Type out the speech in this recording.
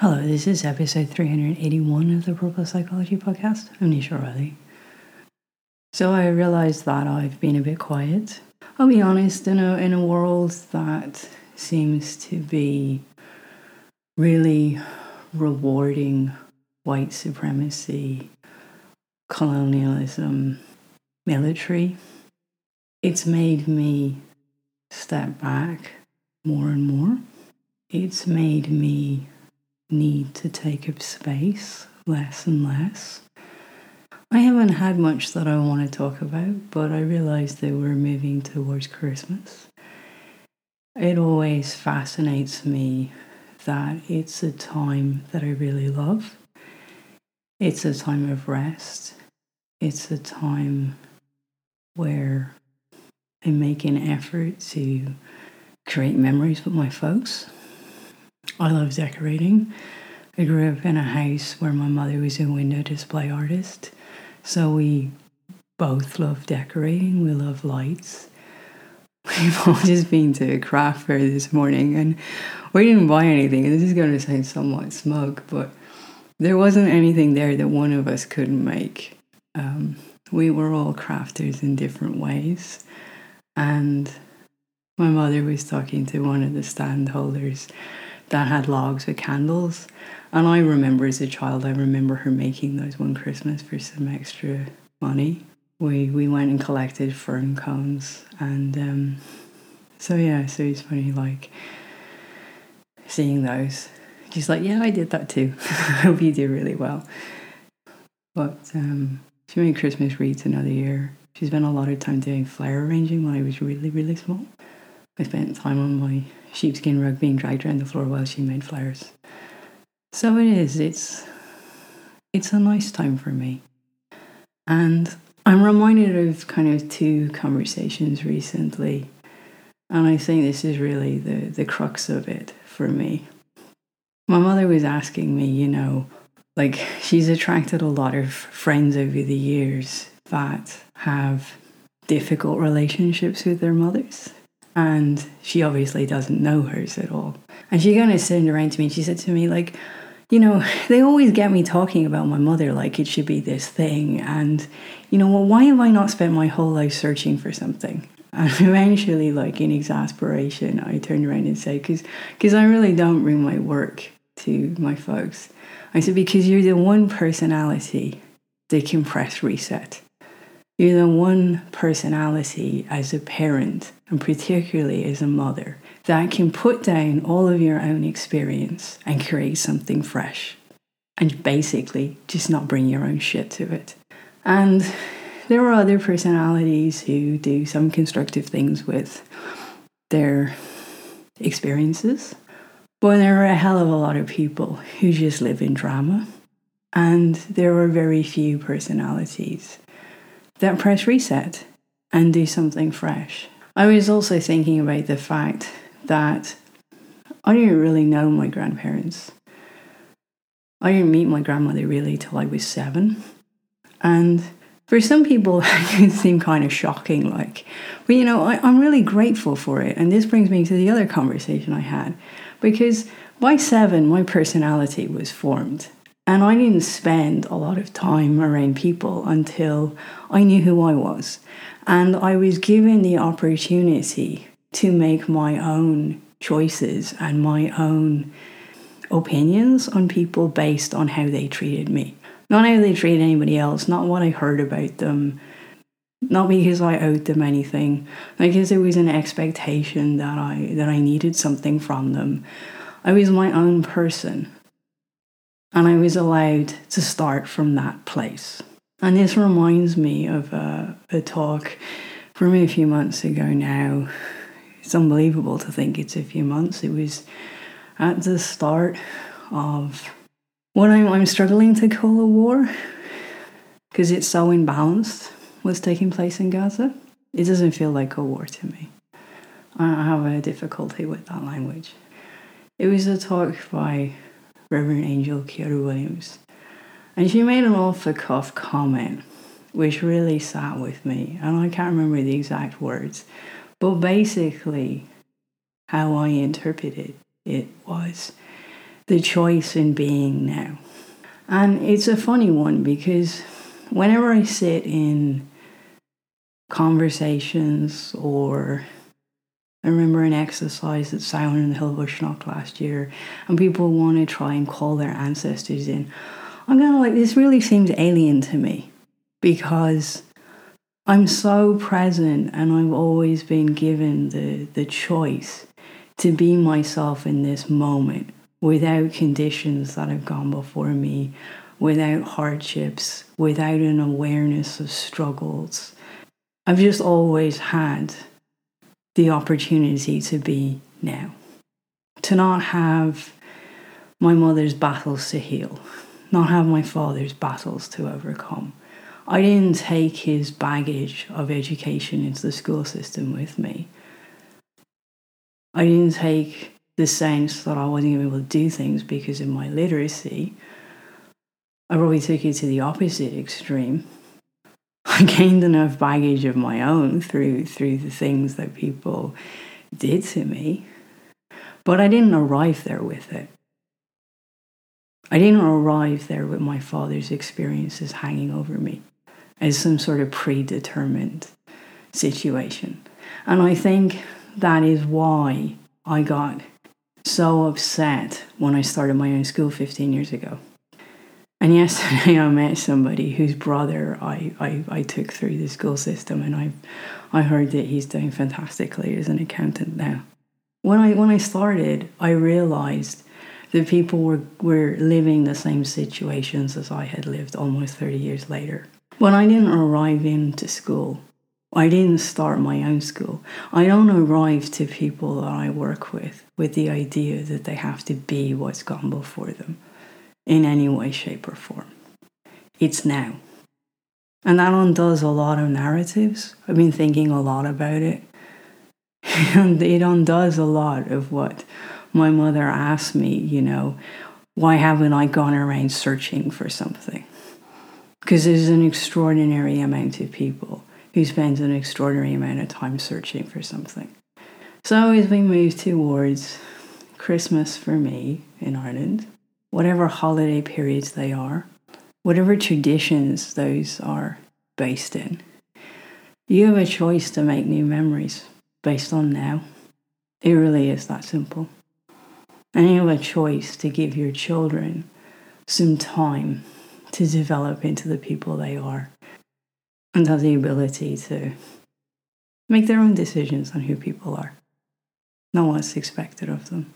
Hello, this is episode 381 of the Purple Psychology Podcast. I'm Nisha Riley. So I realized that I've been a bit quiet. I'll be honest, in a, in a world that seems to be really rewarding white supremacy, colonialism, military, it's made me step back more and more. It's made me need to take up space less and less. I haven't had much that I want to talk about, but I realized that we're moving towards Christmas. It always fascinates me that it's a time that I really love. It's a time of rest. It's a time where I make an effort to create memories with my folks I love decorating. I grew up in a house where my mother was a window display artist. So we both love decorating, we love lights. We've all just been to a craft fair this morning and we didn't buy anything. And this is going to sound somewhat smug, but there wasn't anything there that one of us couldn't make. Um, we were all crafters in different ways. And my mother was talking to one of the stand holders that had logs with candles. And I remember as a child, I remember her making those one Christmas for some extra money. We we went and collected fern cones, and um, so yeah, so it's funny like seeing those. She's like, yeah, I did that too. I hope you do really well. But um, she made Christmas wreaths another year. She spent a lot of time doing flower arranging when I was really really small. I spent time on my sheepskin rug being dragged around the floor while she made flowers. So it is, it's it's a nice time for me. And I'm reminded of kind of two conversations recently. And I think this is really the, the crux of it for me. My mother was asking me, you know, like she's attracted a lot of friends over the years that have difficult relationships with their mothers and she obviously doesn't know hers at all. And she kind of turned around to me and she said to me, like, you know, they always get me talking about my mother like it should be this thing. And, you know, well, why have I not spent my whole life searching for something? And eventually, like in exasperation, I turned around and said, because I really don't bring my work to my folks. I said, because you're the one personality they can press reset. You're the one personality as a parent, and particularly as a mother, that can put down all of your own experience and create something fresh. And basically, just not bring your own shit to it. And there are other personalities who do some constructive things with their experiences. But there are a hell of a lot of people who just live in drama. And there are very few personalities that press reset and do something fresh. I was also thinking about the fact that I didn't really know my grandparents. I didn't meet my grandmother really till I was seven. And for some people, it can seem kind of shocking, like, but you know, I, I'm really grateful for it. And this brings me to the other conversation I had, because by seven, my personality was formed. And I didn't spend a lot of time around people until I knew who I was. And I was given the opportunity to make my own choices and my own opinions on people based on how they treated me. Not how they treated anybody else, not what I heard about them, not because I owed them anything, because there was an expectation that I that I needed something from them. I was my own person and I was allowed to start from that place. And this reminds me of uh, a, a talk from a few months ago now. It's unbelievable to think it's a few months. It was at the start of what I'm, I'm struggling to call a war because it's so imbalanced what's taking place in Gaza. It doesn't feel like a war to me. I have a difficulty with that language. It was a talk by Reverend Angel Kyodo Williams. And she made an off the cuff comment, which really sat with me. And I can't remember the exact words, but basically, how I interpreted it was the choice in being now. And it's a funny one because whenever I sit in conversations or I remember an exercise at Samhain in the Hill Bushnock last year, and people want to try and call their ancestors in. I'm kind of like, this really seems alien to me because I'm so present and I've always been given the, the choice to be myself in this moment without conditions that have gone before me, without hardships, without an awareness of struggles. I've just always had the opportunity to be now. To not have my mother's battles to heal, not have my father's battles to overcome. I didn't take his baggage of education into the school system with me. I didn't take the sense that I wasn't going to be able to do things because of my literacy. I probably took it to the opposite extreme I gained enough baggage of my own through through the things that people did to me, but I didn't arrive there with it. I didn't arrive there with my father's experiences hanging over me as some sort of predetermined situation. And I think that is why I got so upset when I started my own school 15 years ago. And yesterday I met somebody whose brother I, I, I took through the school system and I I heard that he's doing fantastically as an accountant now. When I when I started, I realized that people were, were living the same situations as I had lived almost 30 years later. When I didn't arrive into school, I didn't start my own school. I don't arrive to people that I work with with the idea that they have to be what's gone before them in any way, shape, or form. It's now. And that undoes a lot of narratives. I've been thinking a lot about it. and it undoes a lot of what my mother asked me, you know, why haven't I gone around searching for something? Because there's an extraordinary amount of people who spend an extraordinary amount of time searching for something. So as we move towards Christmas for me in Ireland, whatever holiday periods they are, whatever traditions those are based in. You have a choice to make new memories based on now. It really is that simple. And you have a choice to give your children some time to develop into the people they are and have the ability to make their own decisions on who people are, not what's expected of them.